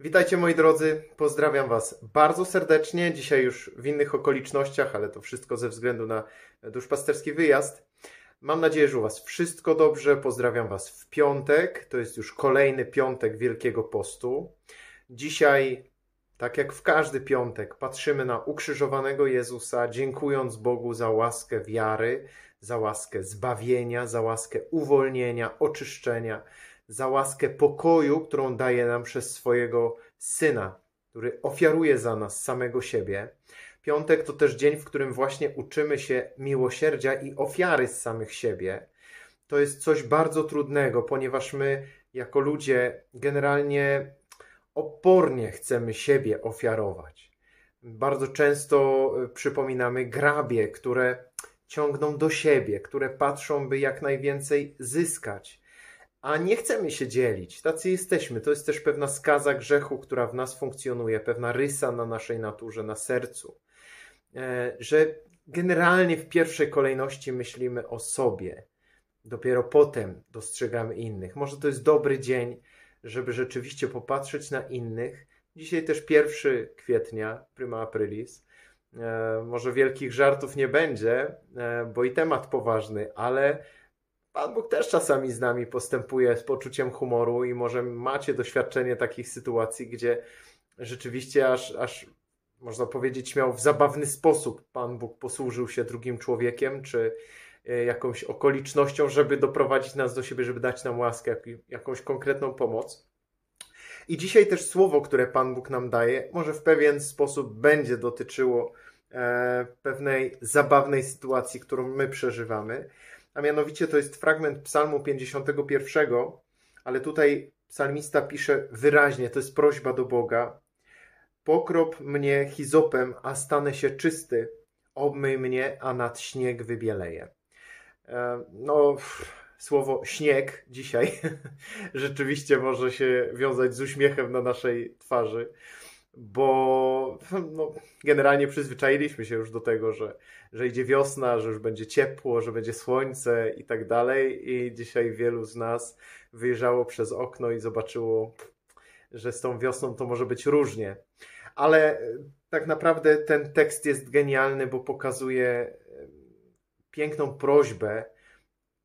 Witajcie moi drodzy, pozdrawiam Was bardzo serdecznie. Dzisiaj już w innych okolicznościach, ale to wszystko ze względu na duszpasterski wyjazd. Mam nadzieję, że u Was wszystko dobrze. Pozdrawiam Was w piątek. To jest już kolejny piątek Wielkiego Postu. Dzisiaj, tak jak w każdy piątek, patrzymy na ukrzyżowanego Jezusa, dziękując Bogu za łaskę wiary, za łaskę zbawienia, za łaskę uwolnienia, oczyszczenia za łaskę pokoju, którą daje nam przez swojego Syna, który ofiaruje za nas samego siebie. Piątek to też dzień, w którym właśnie uczymy się miłosierdzia i ofiary z samych siebie. To jest coś bardzo trudnego, ponieważ my, jako ludzie, generalnie opornie chcemy siebie ofiarować. Bardzo często y, przypominamy grabie, które ciągną do siebie, które patrzą, by jak najwięcej zyskać a nie chcemy się dzielić. Tacy jesteśmy. To jest też pewna skaza grzechu, która w nas funkcjonuje, pewna rysa na naszej naturze, na sercu. E, że generalnie w pierwszej kolejności myślimy o sobie. Dopiero potem dostrzegamy innych. Może to jest dobry dzień, żeby rzeczywiście popatrzeć na innych. Dzisiaj też 1 kwietnia, prima aprilis. E, może wielkich żartów nie będzie, e, bo i temat poważny, ale Pan Bóg też czasami z nami postępuje z poczuciem humoru i może macie doświadczenie takich sytuacji, gdzie rzeczywiście aż, aż można powiedzieć miał w zabawny sposób Pan Bóg posłużył się drugim człowiekiem, czy e, jakąś okolicznością, żeby doprowadzić nas do siebie, żeby dać nam łaskę, jakąś konkretną pomoc. I dzisiaj też słowo, które Pan Bóg nam daje, może w pewien sposób będzie dotyczyło e, pewnej zabawnej sytuacji, którą my przeżywamy a mianowicie to jest fragment Psalmu 51, ale tutaj psalmista pisze wyraźnie, to jest prośba do Boga. Pokrop mnie hizopem, a stanę się czysty. Obmyj mnie, a nad śnieg wybieleje. No, słowo śnieg dzisiaj rzeczywiście może się wiązać z uśmiechem na naszej twarzy bo no, generalnie przyzwyczailiśmy się już do tego, że, że idzie wiosna, że już będzie ciepło, że będzie słońce i tak dalej. I dzisiaj wielu z nas wyjrzało przez okno i zobaczyło, że z tą wiosną to może być różnie. Ale e, tak naprawdę ten tekst jest genialny, bo pokazuje e, piękną prośbę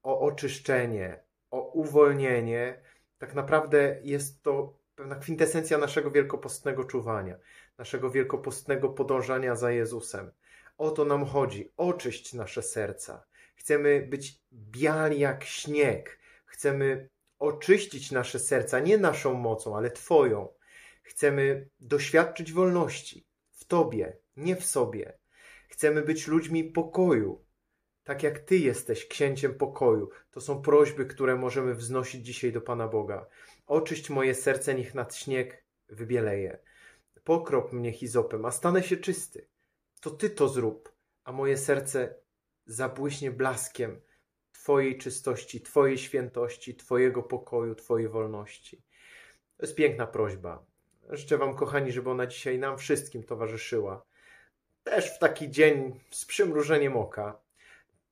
o oczyszczenie, o uwolnienie. Tak naprawdę jest to pewna kwintesencja naszego wielkopostnego czuwania, naszego wielkopostnego podążania za Jezusem. O to nam chodzi. Oczyść nasze serca. Chcemy być biali jak śnieg. Chcemy oczyścić nasze serca nie naszą mocą, ale Twoją. Chcemy doświadczyć wolności w Tobie, nie w sobie. Chcemy być ludźmi pokoju, tak jak Ty jesteś księciem pokoju. To są prośby, które możemy wznosić dzisiaj do Pana Boga. Oczyść moje serce, niech nad śnieg wybieleje. Pokrop mnie hizopem, a stanę się czysty. To Ty to zrób, a moje serce zabłyśnie blaskiem Twojej czystości, Twojej świętości, Twojego pokoju, Twojej wolności. To jest piękna prośba. Życzę Wam, kochani, żeby ona dzisiaj nam wszystkim towarzyszyła. Też w taki dzień z przymrużeniem oka,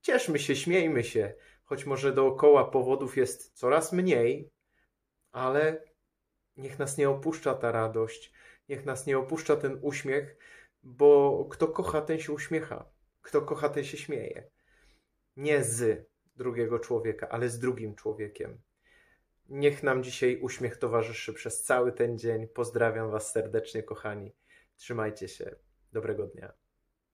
Cieszmy się, śmiejmy się, choć może dookoła powodów jest coraz mniej, ale niech nas nie opuszcza ta radość, niech nas nie opuszcza ten uśmiech, bo kto kocha, ten się uśmiecha, kto kocha, ten się śmieje. Nie z drugiego człowieka, ale z drugim człowiekiem. Niech nam dzisiaj uśmiech towarzyszy przez cały ten dzień. Pozdrawiam Was serdecznie, kochani. Trzymajcie się. Dobrego dnia.